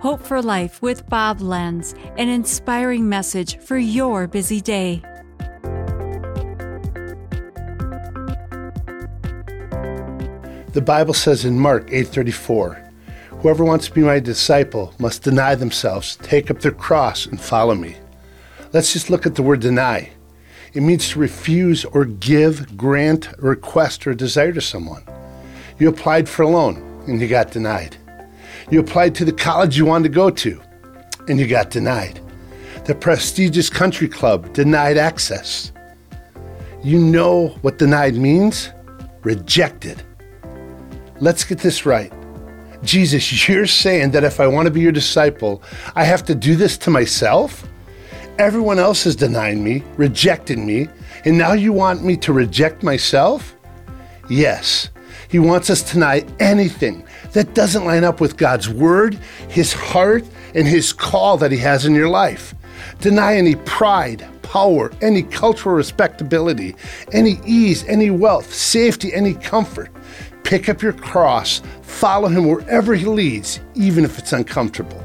Hope for Life with Bob Lenz, an inspiring message for your busy day. The Bible says in Mark 8:34, "Whoever wants to be my disciple must deny themselves, take up their cross and follow me." Let's just look at the word deny. It means to refuse or give, grant, request, or desire to someone. You applied for a loan and you got denied. You applied to the college you wanted to go to and you got denied. The prestigious country club denied access. You know what denied means? Rejected. Let's get this right. Jesus, you're saying that if I want to be your disciple, I have to do this to myself? Everyone else has denied me, rejected me, and now you want me to reject myself? Yes, he wants us to deny anything that doesn't line up with God's word, his heart, and his call that he has in your life. Deny any pride, power, any cultural respectability, any ease, any wealth, safety, any comfort. Pick up your cross, follow him wherever he leads, even if it's uncomfortable.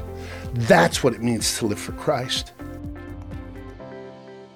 That's what it means to live for Christ.